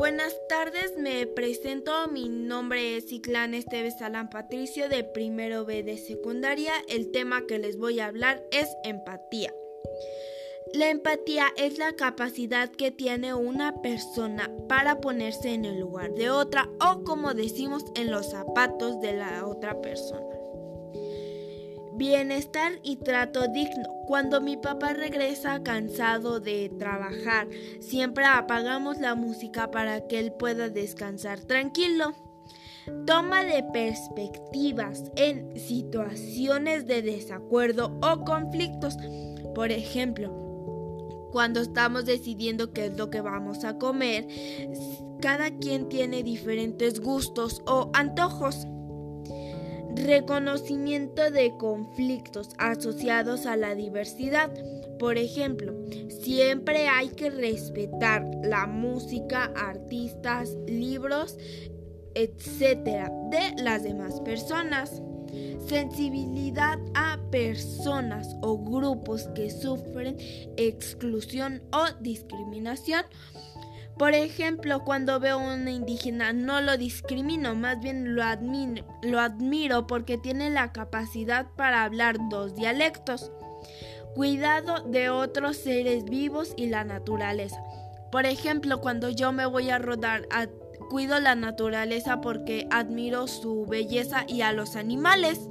Buenas tardes, me presento. Mi nombre es Ciclán Esteves Salán Patricio de primero B de secundaria. El tema que les voy a hablar es empatía. La empatía es la capacidad que tiene una persona para ponerse en el lugar de otra o como decimos en los zapatos de la otra persona. Bienestar y trato digno. Cuando mi papá regresa cansado de trabajar, siempre apagamos la música para que él pueda descansar tranquilo. Toma de perspectivas en situaciones de desacuerdo o conflictos. Por ejemplo, cuando estamos decidiendo qué es lo que vamos a comer, cada quien tiene diferentes gustos o antojos. Reconocimiento de conflictos asociados a la diversidad. Por ejemplo, siempre hay que respetar la música, artistas, libros, etcétera, de las demás personas. Sensibilidad a personas o grupos que sufren exclusión o discriminación por ejemplo, cuando veo a una indígena no lo discrimino, más bien lo admiro, lo admiro porque tiene la capacidad para hablar dos dialectos. Cuidado de otros seres vivos y la naturaleza. Por ejemplo, cuando yo me voy a rodar, cuido la naturaleza porque admiro su belleza y a los animales.